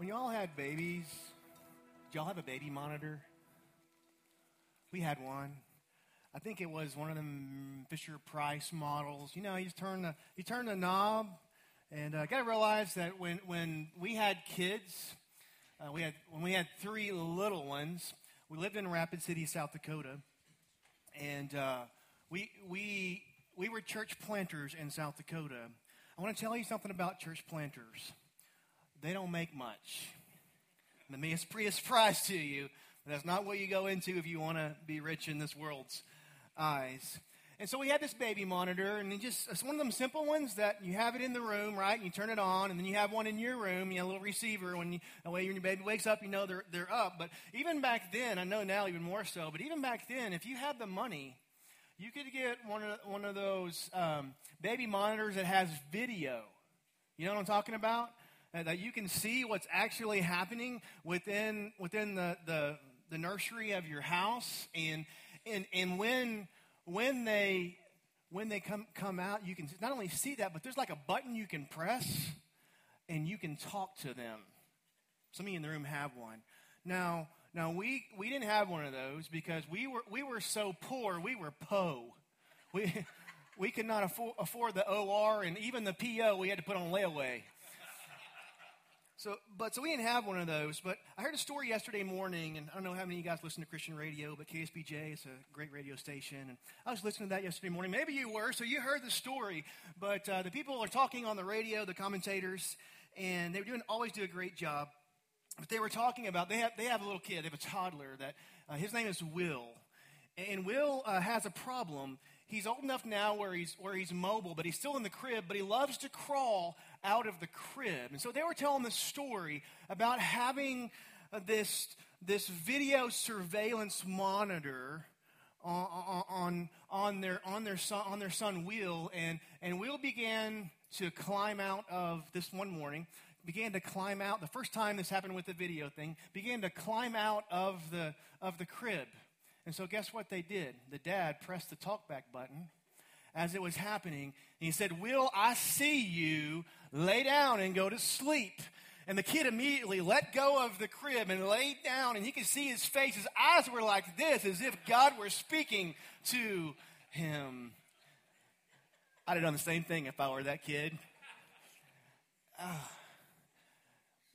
When y'all had babies, did y'all have a baby monitor? We had one. I think it was one of them Fisher Price models. You know, you turn the you turn the knob, and uh, got to realize that when when we had kids, uh, we had when we had three little ones. We lived in Rapid City, South Dakota, and uh, we we we were church planters in South Dakota. I want to tell you something about church planters. They don't make much. It may be a surprise to you, but that's not what you go into if you want to be rich in this world's eyes. And so we had this baby monitor, and it just it's one of them simple ones that you have it in the room, right? And you turn it on, and then you have one in your room, you know, a little receiver. When you, that way, your baby wakes up, you know they're they're up. But even back then, I know now even more so. But even back then, if you had the money, you could get one of one of those um, baby monitors that has video. You know what I'm talking about? Uh, that you can see what's actually happening within within the, the the nursery of your house, and and and when when they when they come come out, you can not only see that, but there's like a button you can press, and you can talk to them. Some of you in the room have one. Now, now we we didn't have one of those because we were we were so poor. We were po. We we could not afford, afford the OR and even the PO. We had to put on layaway. So, but so we didn't have one of those. But I heard a story yesterday morning, and I don't know how many of you guys listen to Christian radio, but KSBJ is a great radio station, and I was listening to that yesterday morning. Maybe you were, so you heard the story. But uh, the people are talking on the radio, the commentators, and they doing always do a great job. But they were talking about they have they have a little kid, they have a toddler that uh, his name is Will, and Will uh, has a problem. He's old enough now where he's where he's mobile, but he's still in the crib. But he loves to crawl out of the crib. And so they were telling the story about having uh, this, this video surveillance monitor on, on, on, their, on, their son, on their son Will. And, and Will began to climb out of this one morning, began to climb out. The first time this happened with the video thing, began to climb out of the, of the crib. And so, guess what they did? The dad pressed the talkback button as it was happening. And he said, Will, I see you. Lay down and go to sleep. And the kid immediately let go of the crib and laid down, and he could see his face. His eyes were like this, as if God were speaking to him. I'd have done the same thing if I were that kid. Uh,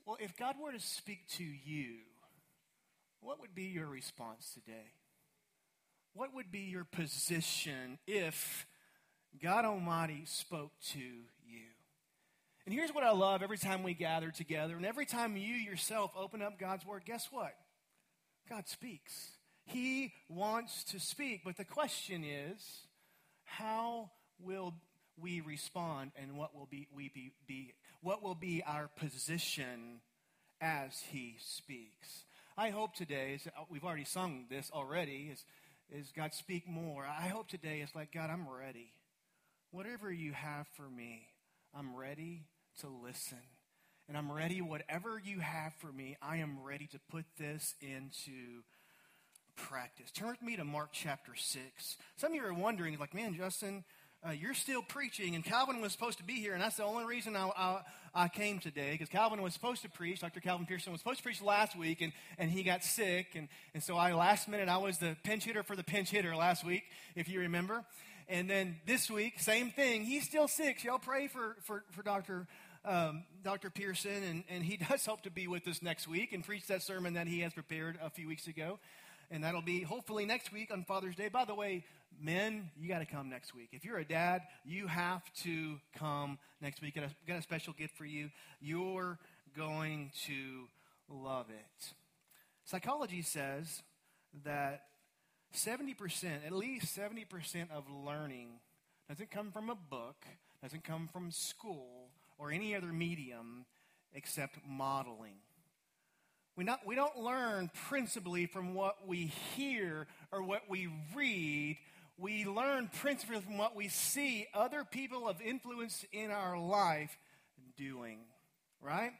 well, if God were to speak to you, what would be your response today? What would be your position if God Almighty spoke to you. And here's what I love every time we gather together, and every time you yourself open up God's Word, guess what? God speaks. He wants to speak. But the question is, how will we respond and what will be, we be, be what will be our position as he speaks? I hope today, is, uh, we've already sung this already, is, is God speak more. I hope today is like, God, I'm ready. Whatever you have for me, I'm ready to listen. And I'm ready, whatever you have for me, I am ready to put this into practice. Turn with me to Mark chapter 6. Some of you are wondering, like, man, Justin, uh, you're still preaching, and Calvin was supposed to be here, and that's the only reason I, I, I came today, because Calvin was supposed to preach. Dr. Calvin Pearson was supposed to preach last week, and, and he got sick, and, and so I, last minute, I was the pinch hitter for the pinch hitter last week, if you remember. And then this week, same thing. He's still sick. Y'all pray for, for, for Dr. Um, Dr. Pearson, and, and he does hope to be with us next week and preach that sermon that he has prepared a few weeks ago. And that'll be hopefully next week on Father's Day. By the way, men, you got to come next week. If you're a dad, you have to come next week. A, got a special gift for you. You're going to love it. Psychology says that 70%, at least 70% of learning doesn't come from a book, doesn't come from school or any other medium except modeling. We, not, we don't learn principally from what we hear or what we read. We learn principally from what we see other people of influence in our life doing, right?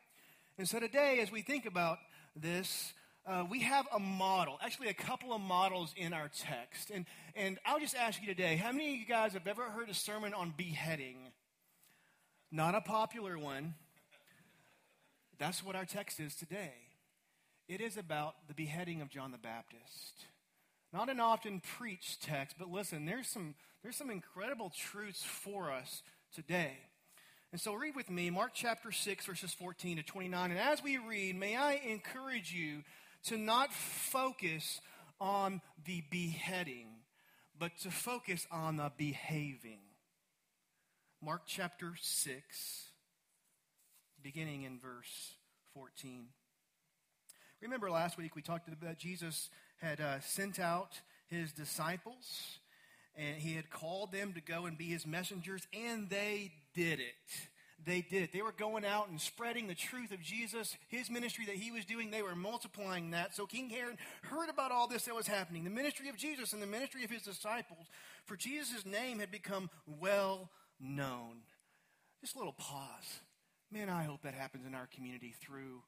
And so today, as we think about this, uh, we have a model, actually, a couple of models in our text. And, and I'll just ask you today how many of you guys have ever heard a sermon on beheading? Not a popular one. that's what our text is today. It is about the beheading of John the Baptist. Not an often preached text, but listen, there's some, there's some incredible truths for us today. And so read with me Mark chapter 6, verses 14 to 29. And as we read, may I encourage you to not focus on the beheading, but to focus on the behaving. Mark chapter 6, beginning in verse 14. Remember last week we talked about Jesus had uh, sent out his disciples and he had called them to go and be his messengers, and they did it. They did it. They were going out and spreading the truth of Jesus, his ministry that he was doing. They were multiplying that. So King Herod heard about all this that was happening the ministry of Jesus and the ministry of his disciples. For Jesus' name had become well known. Just a little pause. Man, I hope that happens in our community through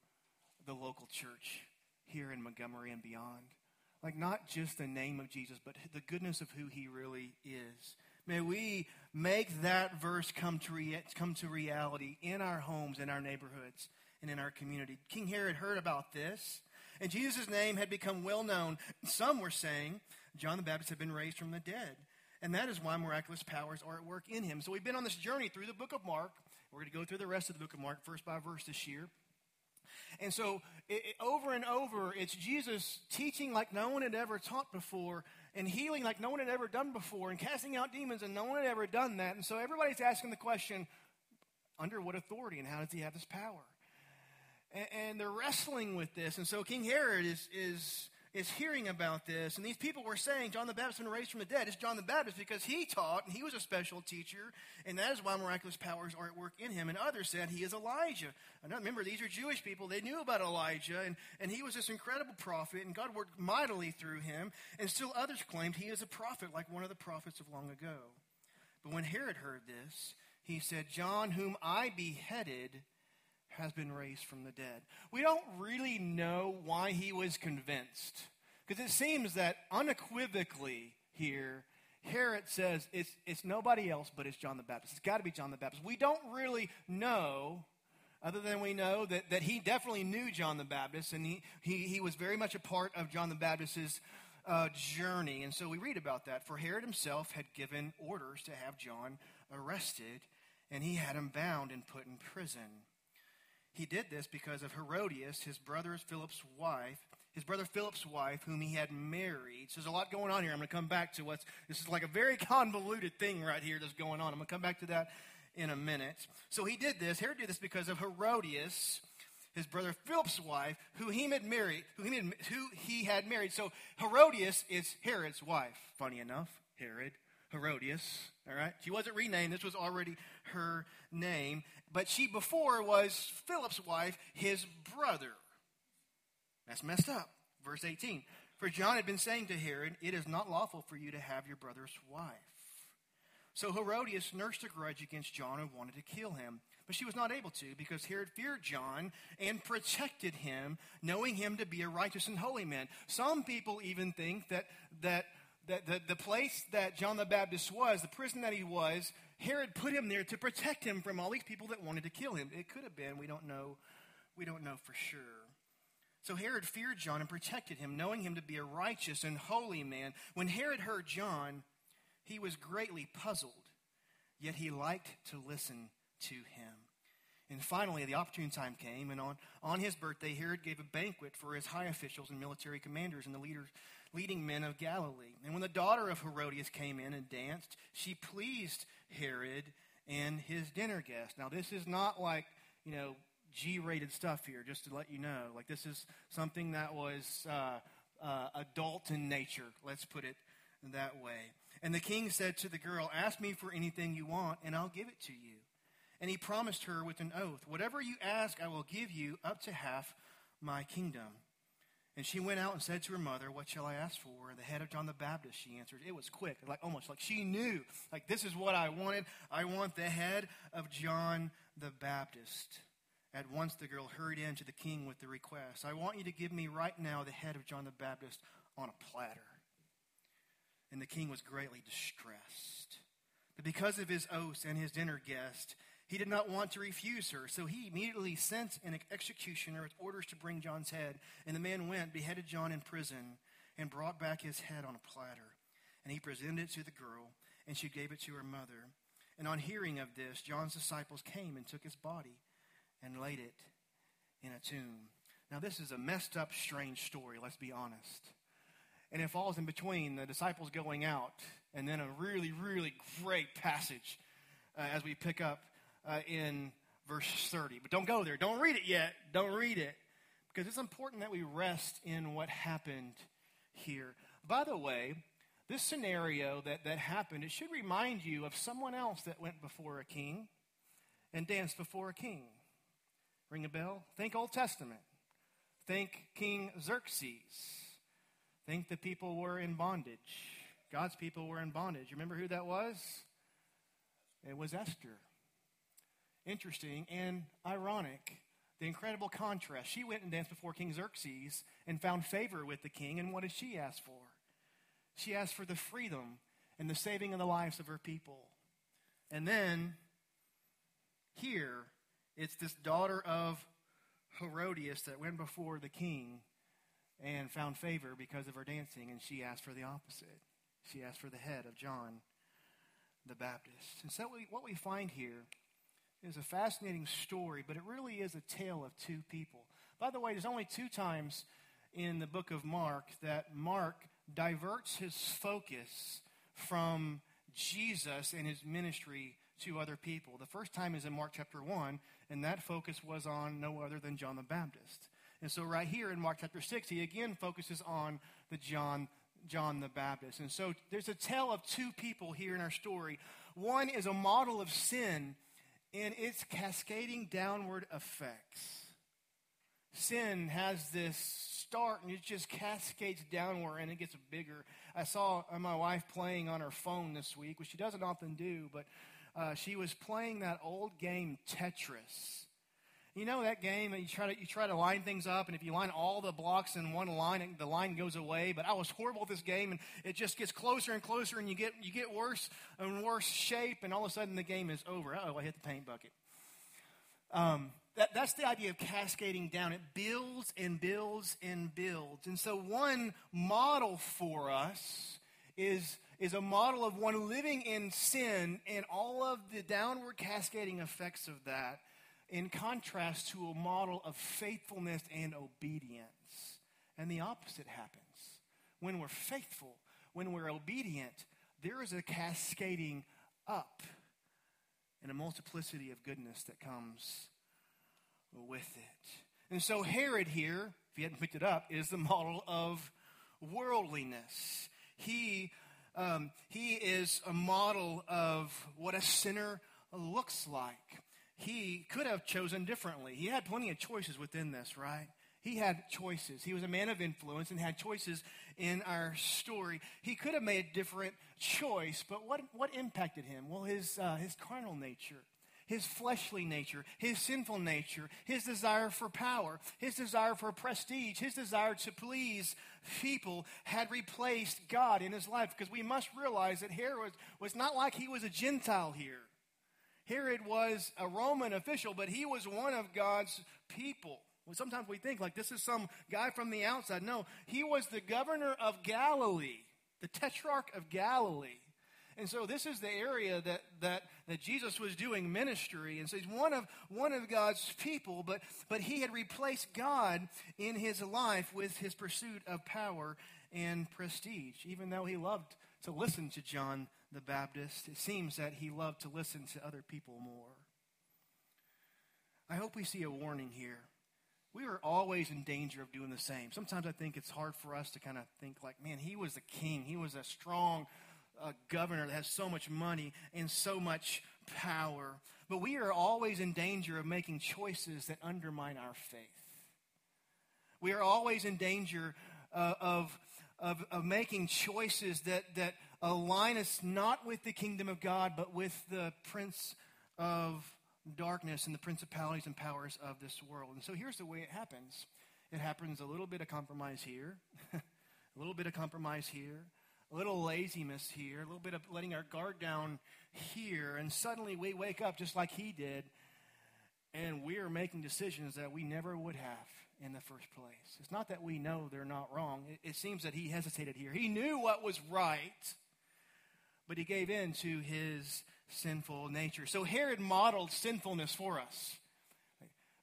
the local church here in Montgomery and beyond. Like, not just the name of Jesus, but the goodness of who he really is. May we make that verse come to, rea- come to reality in our homes, in our neighborhoods, and in our community. King Herod heard about this, and Jesus' name had become well known. Some were saying John the Baptist had been raised from the dead. And that is why miraculous powers are at work in him. So we've been on this journey through the book of Mark. We're going to go through the rest of the book of Mark, verse by verse this year. And so, it, it, over and over, it's Jesus teaching like no one had ever taught before, and healing like no one had ever done before, and casting out demons, and no one had ever done that. And so, everybody's asking the question under what authority, and how does he have this power? And, and they're wrestling with this. And so, King Herod is, is is hearing about this, and these people were saying John the Baptist been raised from the dead. It's John the Baptist because he taught, and he was a special teacher, and that is why miraculous powers are at work in him. And others said he is Elijah. Remember, these are Jewish people. They knew about Elijah, and, and he was this incredible prophet, and God worked mightily through him. And still others claimed he is a prophet, like one of the prophets of long ago. But when Herod heard this, he said, John, whom I beheaded, has been raised from the dead. We don't really know why he was convinced. Because it seems that unequivocally here, Herod says it's, it's nobody else but it's John the Baptist. It's got to be John the Baptist. We don't really know, other than we know that, that he definitely knew John the Baptist, and he, he, he was very much a part of John the Baptist's uh, journey. And so we read about that. For Herod himself had given orders to have John arrested, and he had him bound and put in prison. He did this because of Herodias, his brother Philip's wife, his brother Philip's wife, whom he had married. So there's a lot going on here. I'm going to come back to what's, this is like a very convoluted thing right here that's going on. I'm going to come back to that in a minute. So he did this. Herod did this because of Herodias, his brother Philip's wife, who he had married, who he had, who he had married. So Herodias is Herod's wife. Funny enough, Herod, Herodias. All right, she wasn't renamed. This was already her name, but she before was Philip's wife, his brother. That's messed up. Verse 18. For John had been saying to Herod, It is not lawful for you to have your brother's wife. So Herodias nursed a grudge against John and wanted to kill him. But she was not able to because Herod feared John and protected him, knowing him to be a righteous and holy man. Some people even think that, that, that the, the place that John the Baptist was, the prison that he was, Herod put him there to protect him from all these people that wanted to kill him. It could have been. We don't know. We don't know for sure. So Herod feared John and protected him, knowing him to be a righteous and holy man. When Herod heard John, he was greatly puzzled, yet he liked to listen to him. And finally, the opportune time came, and on, on his birthday, Herod gave a banquet for his high officials and military commanders and the leaders, leading men of Galilee. And when the daughter of Herodias came in and danced, she pleased Herod and his dinner guests. Now, this is not like, you know, G rated stuff here, just to let you know. Like, this is something that was uh, uh, adult in nature, let's put it that way. And the king said to the girl, Ask me for anything you want, and I'll give it to you. And he promised her with an oath, Whatever you ask, I will give you up to half my kingdom. And she went out and said to her mother, What shall I ask for? The head of John the Baptist, she answered. It was quick, like almost like she knew. Like, this is what I wanted. I want the head of John the Baptist. At once the girl hurried in to the king with the request I want you to give me right now the head of John the Baptist on a platter. And the king was greatly distressed. But because of his oaths and his dinner guest, He did not want to refuse her, so he immediately sent an executioner with orders to bring John's head. And the man went, beheaded John in prison, and brought back his head on a platter. And he presented it to the girl, and she gave it to her mother. And on hearing of this, John's disciples came and took his body and laid it in a tomb. Now, this is a messed up, strange story, let's be honest. And it falls in between the disciples going out and then a really, really great passage uh, as we pick up uh, in verse 30. But don't go there. Don't read it yet. Don't read it. Because it's important that we rest in what happened here. By the way, this scenario that, that happened, it should remind you of someone else that went before a king and danced before a king. Ring a bell? Think Old Testament. Think King Xerxes. Think the people were in bondage. God's people were in bondage. Remember who that was? It was Esther interesting and ironic. The incredible contrast. She went and danced before King Xerxes and found favor with the king. And what did she ask for? She asked for the freedom and the saving of the lives of her people. And then, here, it's this daughter of Herodias that went before the king and found favor because of her dancing, and she asked for the opposite. She asked for the head of John the Baptist. And so, we, what we find here is a fascinating story, but it really is a tale of two people. By the way, there's only two times in the book of Mark that Mark diverts his focus from Jesus and his ministry to other people. The first time is in Mark chapter 1, and that focus was on no other than John the Baptist. And so right here in Mark chapter 6, he again focuses on the John John the Baptist. And so there's a tale of two people here in our story. One is a model of sin in its cascading downward effects. Sin has this start and it just cascades downward and it gets bigger. I saw my wife playing on her phone this week, which she doesn't often do, but uh, she was playing that old game Tetris. You know that game and you try to you try to line things up, and if you line all the blocks in one line, the line goes away. But I was horrible at this game, and it just gets closer and closer, and you get you get worse and worse shape, and all of a sudden the game is over. Oh, I hit the paint bucket. Um, that, that's the idea of cascading down. It builds and builds and builds. And so, one model for us is, is a model of one living in sin and all of the downward cascading effects of that in contrast to a model of faithfulness and obedience. And the opposite happens. When we're faithful, when we're obedient, there is a cascading up and a multiplicity of goodness that comes with it. And so, Herod here, if you hadn't picked it up, is the model of worldliness. He, um, he is a model of what a sinner looks like he could have chosen differently. He had plenty of choices within this, right? He had choices. He was a man of influence and had choices in our story. He could have made a different choice, but what, what impacted him? Well, his, uh, his carnal nature, his fleshly nature, his sinful nature, his desire for power, his desire for prestige, his desire to please people had replaced God in his life. Because we must realize that Herod was, was not like he was a Gentile here. Herod was a Roman official, but he was one of God's people. Well, sometimes we think like this is some guy from the outside. No, he was the governor of Galilee, the tetrarch of Galilee. And so this is the area that, that, that Jesus was doing ministry. And so he's one of, one of God's people, but, but he had replaced God in his life with his pursuit of power and prestige, even though he loved to listen to John the Baptist, it seems that he loved to listen to other people more. I hope we see a warning here. We are always in danger of doing the same. Sometimes I think it's hard for us to kind of think, like, man, he was a king. He was a strong uh, governor that has so much money and so much power. But we are always in danger of making choices that undermine our faith. We are always in danger uh, of, of, of making choices that, that align us not with the kingdom of God, but with the prince of darkness and the principalities and powers of this world. And so here's the way it happens it happens a little bit of compromise here, a little bit of compromise here, a little laziness here, a little bit of letting our guard down here, and suddenly we wake up just like he did, and we are making decisions that we never would have in the first place. It's not that we know they're not wrong. It, it seems that he hesitated here. He knew what was right, but he gave in to his sinful nature. So Herod modeled sinfulness for us.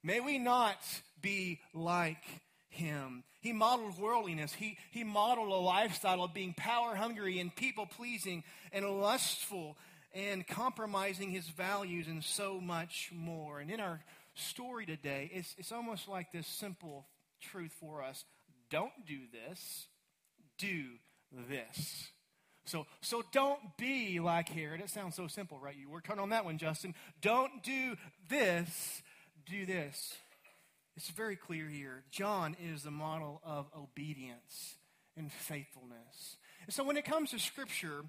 May we not be like him. He modeled worldliness. He, he modeled a lifestyle of being power hungry and people pleasing and lustful and compromising his values and so much more. And in our story today, it's, it's almost like this simple truth for us don't do this, do this. So, so don't be like Herod. It sounds so simple, right? You worked hard on that one, Justin. Don't do this, do this. It's very clear here. John is the model of obedience and faithfulness. And so when it comes to Scripture,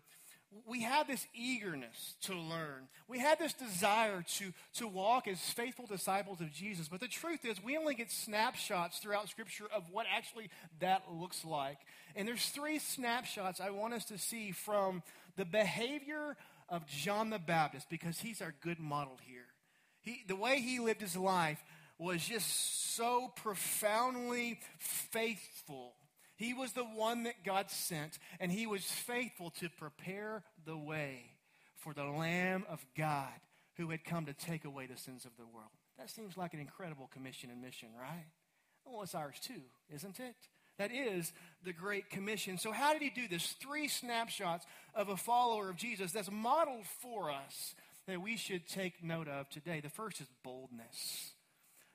we have this eagerness to learn. We have this desire to, to walk as faithful disciples of Jesus. But the truth is, we only get snapshots throughout Scripture of what actually that looks like. And there's three snapshots I want us to see from the behavior of John the Baptist because he's our good model here. He, the way he lived his life was just so profoundly faithful. He was the one that God sent, and he was faithful to prepare the way for the Lamb of God who had come to take away the sins of the world. That seems like an incredible commission and mission, right? Well, it's ours too, isn't it? That is the Great Commission. So, how did he do this? Three snapshots of a follower of Jesus that's modeled for us that we should take note of today. The first is boldness.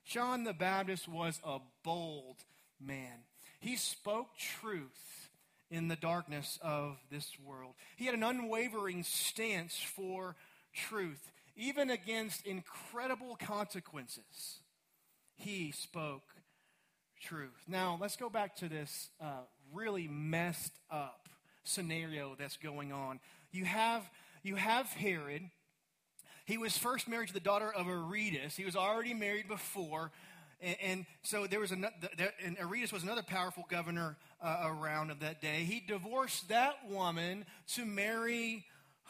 John the Baptist was a bold man. He spoke truth in the darkness of this world. He had an unwavering stance for truth, even against incredible consequences. He spoke truth. Now, let's go back to this uh, really messed up scenario that's going on. You have, you have Herod he was first married to the daughter of Aretas. He was already married before. And, and so there was another, and Aretas was another powerful governor uh, around of that day. He divorced that woman to marry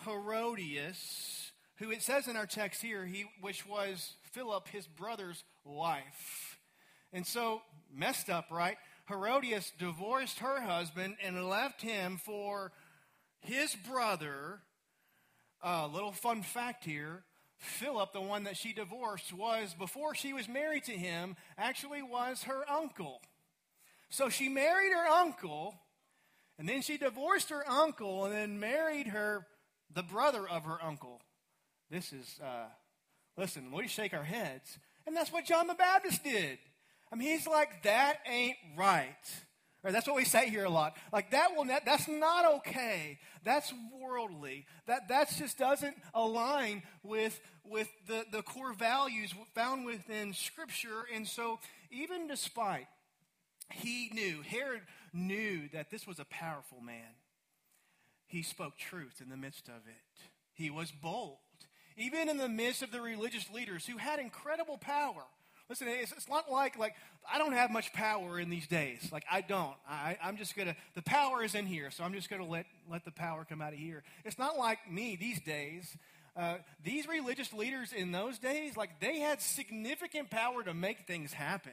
Herodias, who it says in our text here, he, which was Philip, his brother's wife. And so, messed up, right? Herodias divorced her husband and left him for his brother a uh, little fun fact here Philip, the one that she divorced, was, before she was married to him, actually was her uncle. So she married her uncle, and then she divorced her uncle, and then married her, the brother of her uncle. This is, uh, listen, we shake our heads. And that's what John the Baptist did. I mean, he's like, that ain't right. That's what we say here a lot. Like that will not, that's not okay. That's worldly. That that just doesn't align with with the, the core values found within Scripture. And so, even despite he knew, Herod knew that this was a powerful man, he spoke truth in the midst of it. He was bold, even in the midst of the religious leaders who had incredible power. Listen, it's, it's not like, like, I don't have much power in these days. Like, I don't. I, I'm just going to, the power is in here, so I'm just going to let, let the power come out of here. It's not like me these days. Uh, these religious leaders in those days, like, they had significant power to make things happen.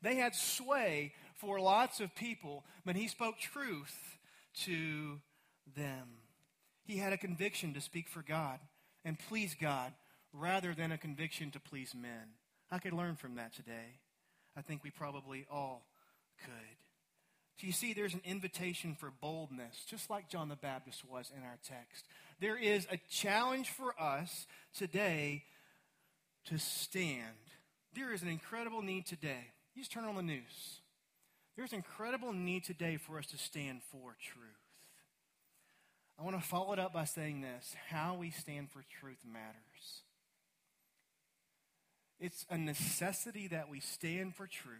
They had sway for lots of people, but he spoke truth to them. He had a conviction to speak for God and please God rather than a conviction to please men. I could learn from that today. I think we probably all could. So you see, there's an invitation for boldness, just like John the Baptist was in our text. There is a challenge for us today to stand. There is an incredible need today. You just turn on the news. There's an incredible need today for us to stand for truth. I want to follow it up by saying this how we stand for truth matters. It's a necessity that we stand for truth,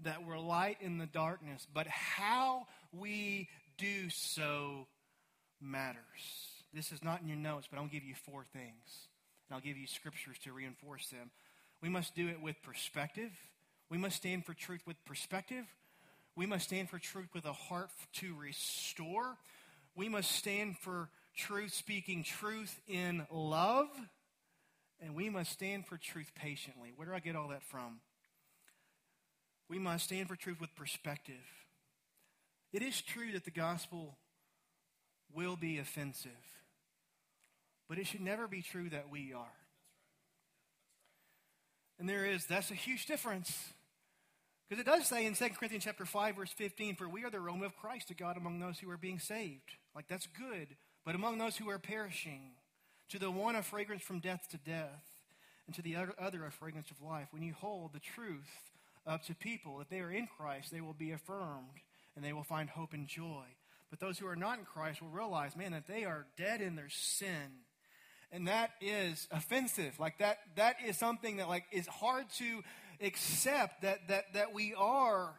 that we're light in the darkness, but how we do so matters. This is not in your notes, but I'll give you four things. And I'll give you scriptures to reinforce them. We must do it with perspective. We must stand for truth with perspective. We must stand for truth with a heart to restore. we must stand for truth, speaking truth in love, and we must stand for truth patiently. Where do I get all that from? We must stand for truth with perspective. It is true that the gospel will be offensive, but it should never be true that we are. And there is, that's a huge difference. Because it does say in 2 Corinthians chapter 5, verse 15, for we are the aroma of Christ to God among those who are being saved. Like that's good. But among those who are perishing, to the one a fragrance from death to death, and to the other a fragrance of life. When you hold the truth up to people, if they are in Christ, they will be affirmed and they will find hope and joy. But those who are not in Christ will realize, man, that they are dead in their sin. And that is offensive. Like that, that is something that like is hard to accept that that that we are,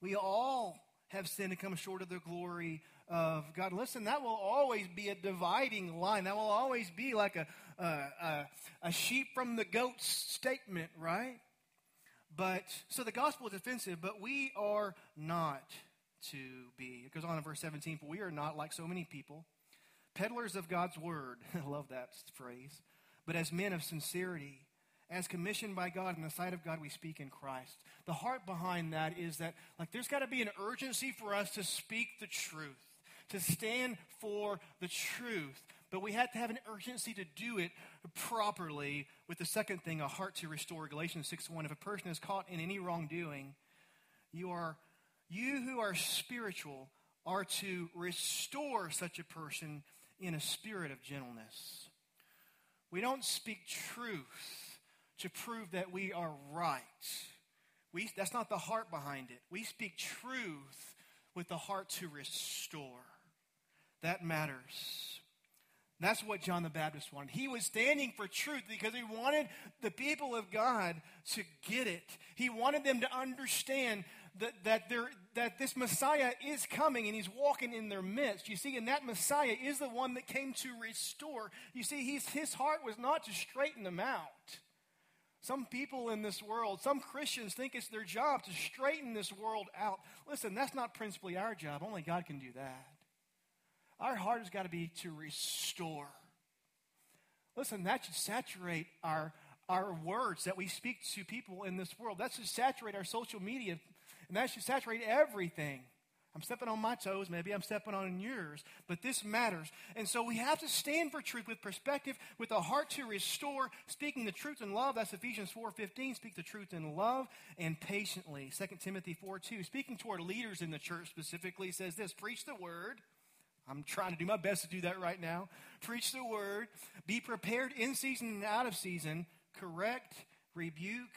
we all have sinned and come short of the glory of God. Listen, that will always be a dividing line. That will always be like a, a, a, a sheep from the goat statement, right? But so the gospel is offensive, but we are not to be. It goes on in verse 17, for we are not like so many people, peddlers of God's word. I love that phrase. But as men of sincerity, as commissioned by God in the sight of God, we speak in Christ. The heart behind that is that, like, there's got to be an urgency for us to speak the truth to stand for the truth. But we have to have an urgency to do it properly with the second thing, a heart to restore. Galatians 6 1. If a person is caught in any wrongdoing, you are you who are spiritual are to restore such a person in a spirit of gentleness. We don't speak truth to prove that we are right. We, that's not the heart behind it. We speak truth with the heart to restore. That matters. That's what John the Baptist wanted. He was standing for truth because he wanted the people of God to get it. He wanted them to understand that, that, that this Messiah is coming and he's walking in their midst. You see, and that Messiah is the one that came to restore. You see, his heart was not to straighten them out. Some people in this world, some Christians think it's their job to straighten this world out. Listen, that's not principally our job. Only God can do that. Our heart has got to be to restore. Listen, that should saturate our, our words that we speak to people in this world. That should saturate our social media, and that should saturate everything. I'm stepping on my toes, maybe I'm stepping on yours, but this matters. And so we have to stand for truth with perspective, with a heart to restore, speaking the truth in love. That's Ephesians 4:15. Speak the truth in love and patiently. 2 Timothy 4:2. Speaking toward leaders in the church specifically says this: preach the word I'm trying to do my best to do that right now. Preach the word. Be prepared in season and out of season. Correct, rebuke,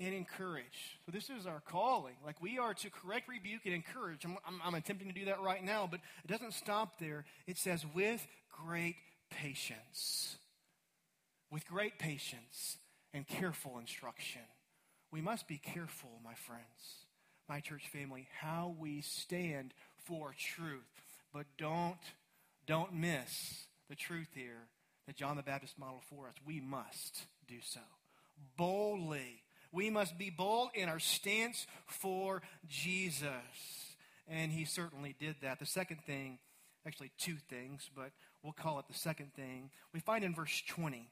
and encourage. So this is our calling. Like we are to correct, rebuke, and encourage. I'm, I'm, I'm attempting to do that right now, but it doesn't stop there. It says, with great patience. With great patience and careful instruction. We must be careful, my friends, my church family, how we stand for truth. But don't, don't miss the truth here that John the Baptist modeled for us. We must do so boldly. We must be bold in our stance for Jesus. And he certainly did that. The second thing, actually, two things, but we'll call it the second thing, we find in verse 20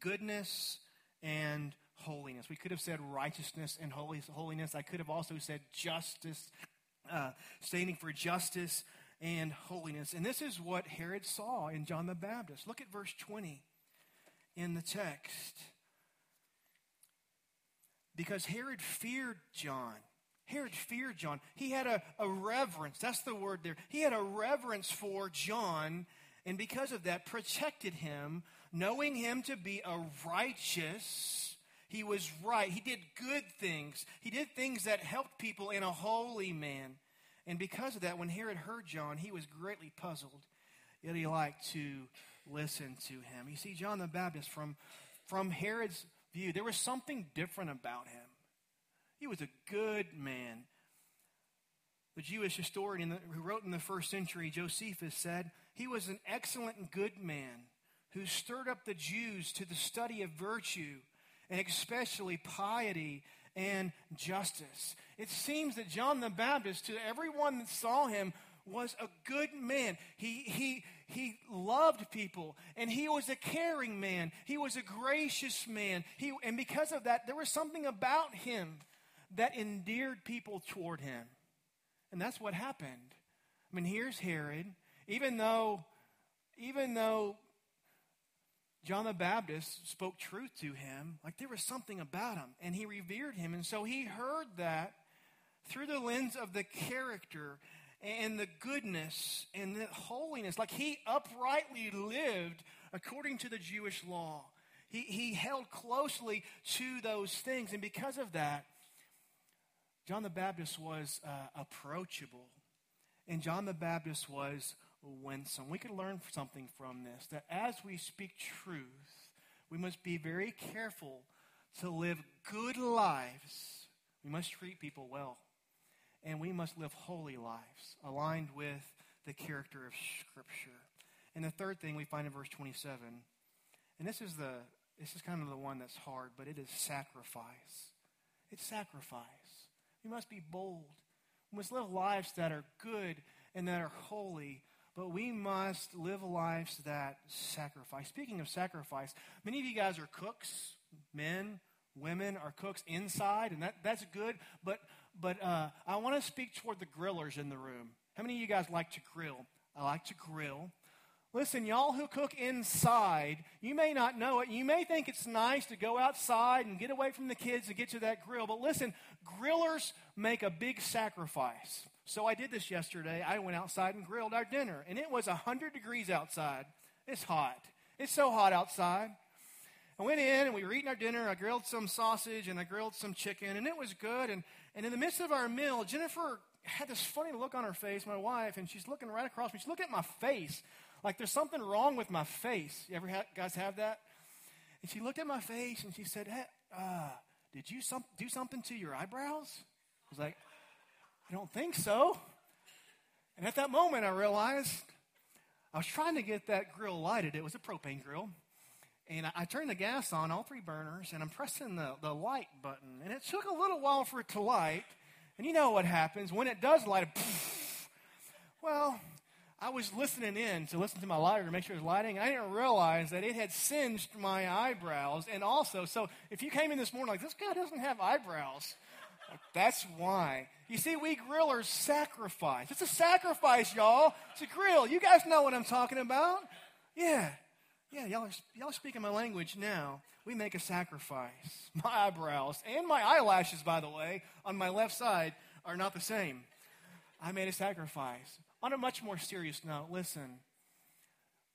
goodness and holiness. We could have said righteousness and holiness. I could have also said justice, uh, standing for justice and holiness. And this is what Herod saw in John the Baptist. Look at verse 20 in the text. Because Herod feared John. Herod feared John. He had a, a reverence. That's the word there. He had a reverence for John, and because of that, protected him, knowing him to be a righteous. He was right. He did good things. He did things that helped people in a holy man. And because of that, when Herod heard John, he was greatly puzzled, yet he liked to listen to him. You see, John the Baptist, from, from Herod's view, there was something different about him. He was a good man. The Jewish historian who wrote in the first century, Josephus, said, He was an excellent and good man who stirred up the Jews to the study of virtue and especially piety and justice. It seems that John the Baptist, to everyone that saw him, was a good man. He, he, he loved people, and he was a caring man. He was a gracious man. He, and because of that, there was something about him that endeared people toward him. And that's what happened. I mean, here's Herod. Even though, even though John the Baptist spoke truth to him, like there was something about him, and he revered him. And so he heard that through the lens of the character and the goodness and the holiness. Like he uprightly lived according to the Jewish law. He, he held closely to those things. And because of that, John the Baptist was uh, approachable. And John the Baptist was winsome. We could learn something from this that as we speak truth, we must be very careful to live good lives. We must treat people well and we must live holy lives aligned with the character of Scripture. And the third thing we find in verse 27, and this is the this is kind of the one that's hard, but it is sacrifice. It's sacrifice. We must be bold. We must live lives that are good and that are holy, but we must live lives that sacrifice. Speaking of sacrifice, many of you guys are cooks, men, women are cooks inside, and that, that's good, but but uh, I want to speak toward the grillers in the room. How many of you guys like to grill? I like to grill. Listen, y'all who cook inside, you may not know it. You may think it's nice to go outside and get away from the kids to get to that grill. But listen, grillers make a big sacrifice. So I did this yesterday. I went outside and grilled our dinner, and it was 100 degrees outside. It's hot. It's so hot outside. I went in and we were eating our dinner. I grilled some sausage and I grilled some chicken, and it was good. And and in the midst of our meal, Jennifer had this funny look on her face, my wife, and she's looking right across me. She's looking at my face like there's something wrong with my face. You ever ha- guys have that? And she looked at my face and she said, hey, uh, Did you some- do something to your eyebrows? I was like, I don't think so. And at that moment, I realized I was trying to get that grill lighted. It was a propane grill. And I, I turned the gas on, all three burners, and I'm pressing the, the light button. And it took a little while for it to light. And you know what happens when it does light, poof, well, I was listening in to listen to my lighter to make sure it was lighting. I didn't realize that it had singed my eyebrows. And also, so if you came in this morning like, this guy doesn't have eyebrows, that's why. You see, we grillers sacrifice. It's a sacrifice, y'all. It's a grill. You guys know what I'm talking about. Yeah. Yeah, y'all are, y'all are speaking my language now. We make a sacrifice. My eyebrows and my eyelashes, by the way, on my left side are not the same. I made a sacrifice. On a much more serious note, listen,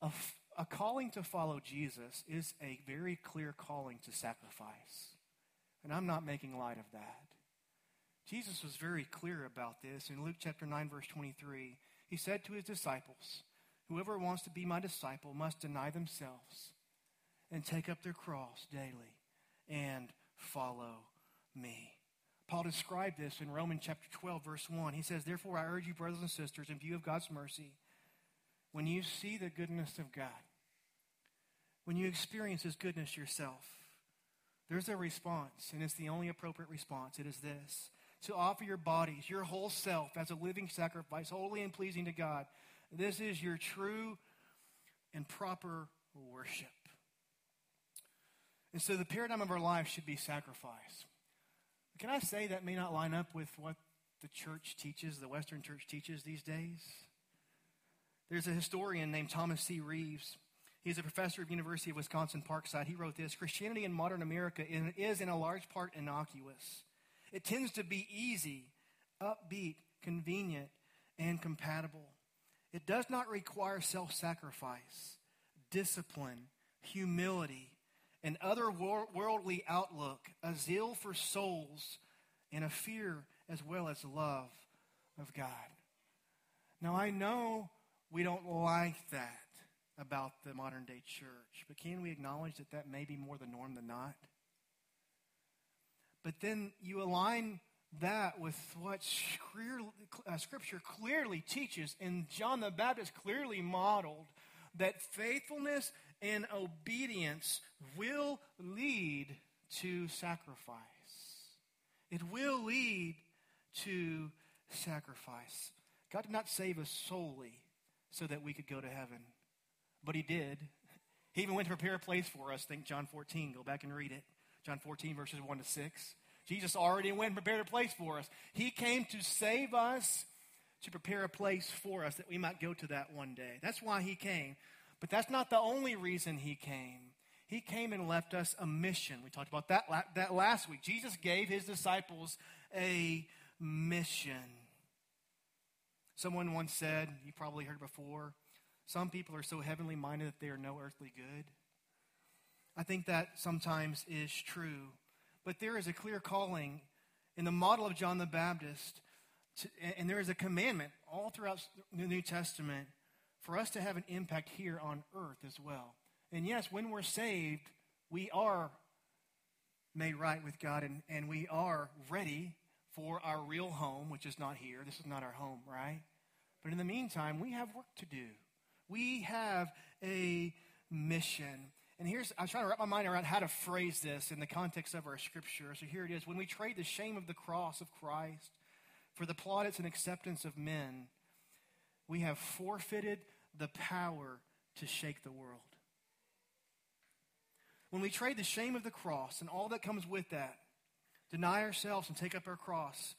a, a calling to follow Jesus is a very clear calling to sacrifice. And I'm not making light of that. Jesus was very clear about this in Luke chapter 9, verse 23. He said to his disciples, Whoever wants to be my disciple must deny themselves and take up their cross daily and follow me. Paul described this in Romans chapter 12, verse 1. He says, Therefore, I urge you, brothers and sisters, in view of God's mercy, when you see the goodness of God, when you experience His goodness yourself, there's a response, and it's the only appropriate response. It is this to offer your bodies, your whole self, as a living sacrifice, holy and pleasing to God. This is your true and proper worship. And so the paradigm of our life should be sacrifice. Can I say that may not line up with what the church teaches, the Western church teaches these days? There's a historian named Thomas C. Reeves. He's a professor of University of Wisconsin Parkside. He wrote this Christianity in modern America is in a large part innocuous. It tends to be easy, upbeat, convenient, and compatible. It does not require self sacrifice, discipline, humility, an other worldly outlook, a zeal for souls, and a fear as well as love of God. Now, I know we don't like that about the modern day church, but can we acknowledge that that may be more the norm than not? But then you align that with what uh, Scripture clearly teaches, and John the Baptist clearly modeled that faithfulness and obedience will lead to sacrifice. It will lead to sacrifice. God did not save us solely so that we could go to heaven, but He did. He even went to prepare a place for us. Think John 14. Go back and read it. John 14, verses 1 to 6. Jesus already went and prepared a place for us. He came to save us, to prepare a place for us that we might go to that one day. That's why He came. But that's not the only reason He came. He came and left us a mission. We talked about that, that last week. Jesus gave His disciples a mission. Someone once said, you probably heard before, some people are so heavenly minded that they are no earthly good. I think that sometimes is true. But there is a clear calling in the model of John the Baptist, to, and there is a commandment all throughout the New Testament for us to have an impact here on earth as well. And yes, when we're saved, we are made right with God and, and we are ready for our real home, which is not here. This is not our home, right? But in the meantime, we have work to do. We have a mission. And here's, I'm trying to wrap my mind around how to phrase this in the context of our scripture. So here it is. When we trade the shame of the cross of Christ for the plaudits and acceptance of men, we have forfeited the power to shake the world. When we trade the shame of the cross and all that comes with that deny ourselves and take up our cross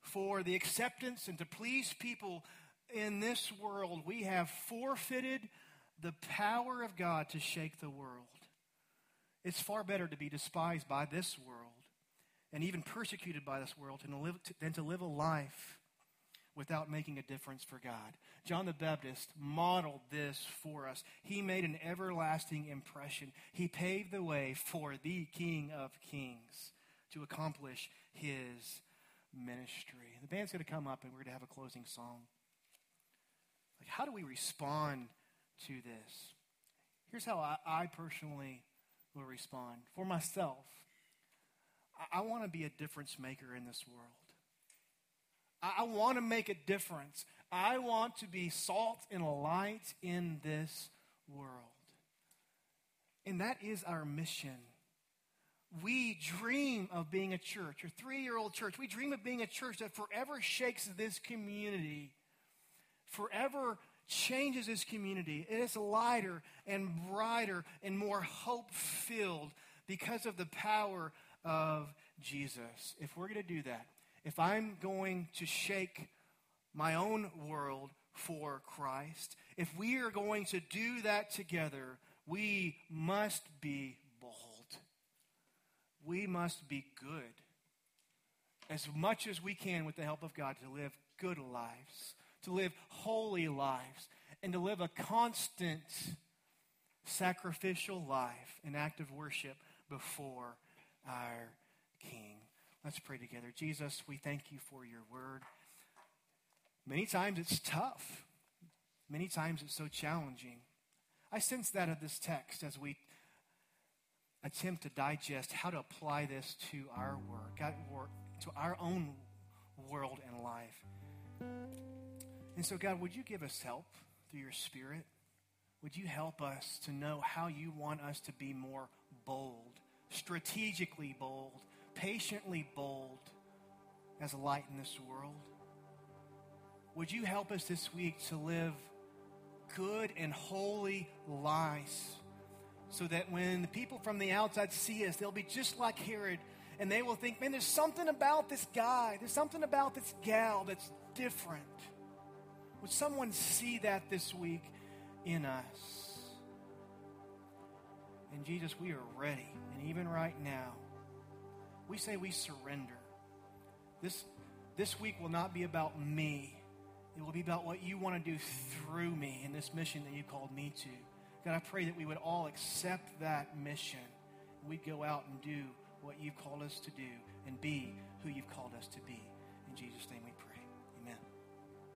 for the acceptance and to please people in this world, we have forfeited the power of God to shake the world. It's far better to be despised by this world and even persecuted by this world than to live, a life without making a difference for God. John the Baptist modeled this for us. He made an everlasting impression. He paved the way for the King of Kings to accomplish his ministry. The band's going to come up and we're going to have a closing song. Like, how do we respond to this? Here's how I, I personally will respond. For myself, I, I want to be a difference maker in this world. I, I want to make a difference. I want to be salt and light in this world. And that is our mission we dream of being a church, a three year old church. We dream of being a church that forever shakes this community, forever changes this community. It is lighter and brighter and more hope filled because of the power of Jesus. If we're going to do that, if I'm going to shake my own world for Christ, if we are going to do that together, we must be bold. we must be good as much as we can with the help of God to live good lives, to live holy lives, and to live a constant sacrificial life, an act of worship before our King. Let's pray together. Jesus, we thank you for your word. Many times it's tough. Many times it's so challenging. I sense that of this text as we attempt to digest how to apply this to our work, work to our own world and life. And so, God, would you give us help through your Spirit? Would you help us to know how you want us to be more bold, strategically bold, patiently bold as a light in this world? Would you help us this week to live good and holy lives? so that when the people from the outside see us, they'll be just like Herod and they will think, man, there's something about this guy, there's something about this gal that's different. Would someone see that this week in us? And Jesus, we are ready. And even right now, we say we surrender. This, this week will not be about me. It will be about what you want to do through me in this mission that you called me to. God, I pray that we would all accept that mission. We'd go out and do what you've called us to do and be who you've called us to be. In Jesus' name.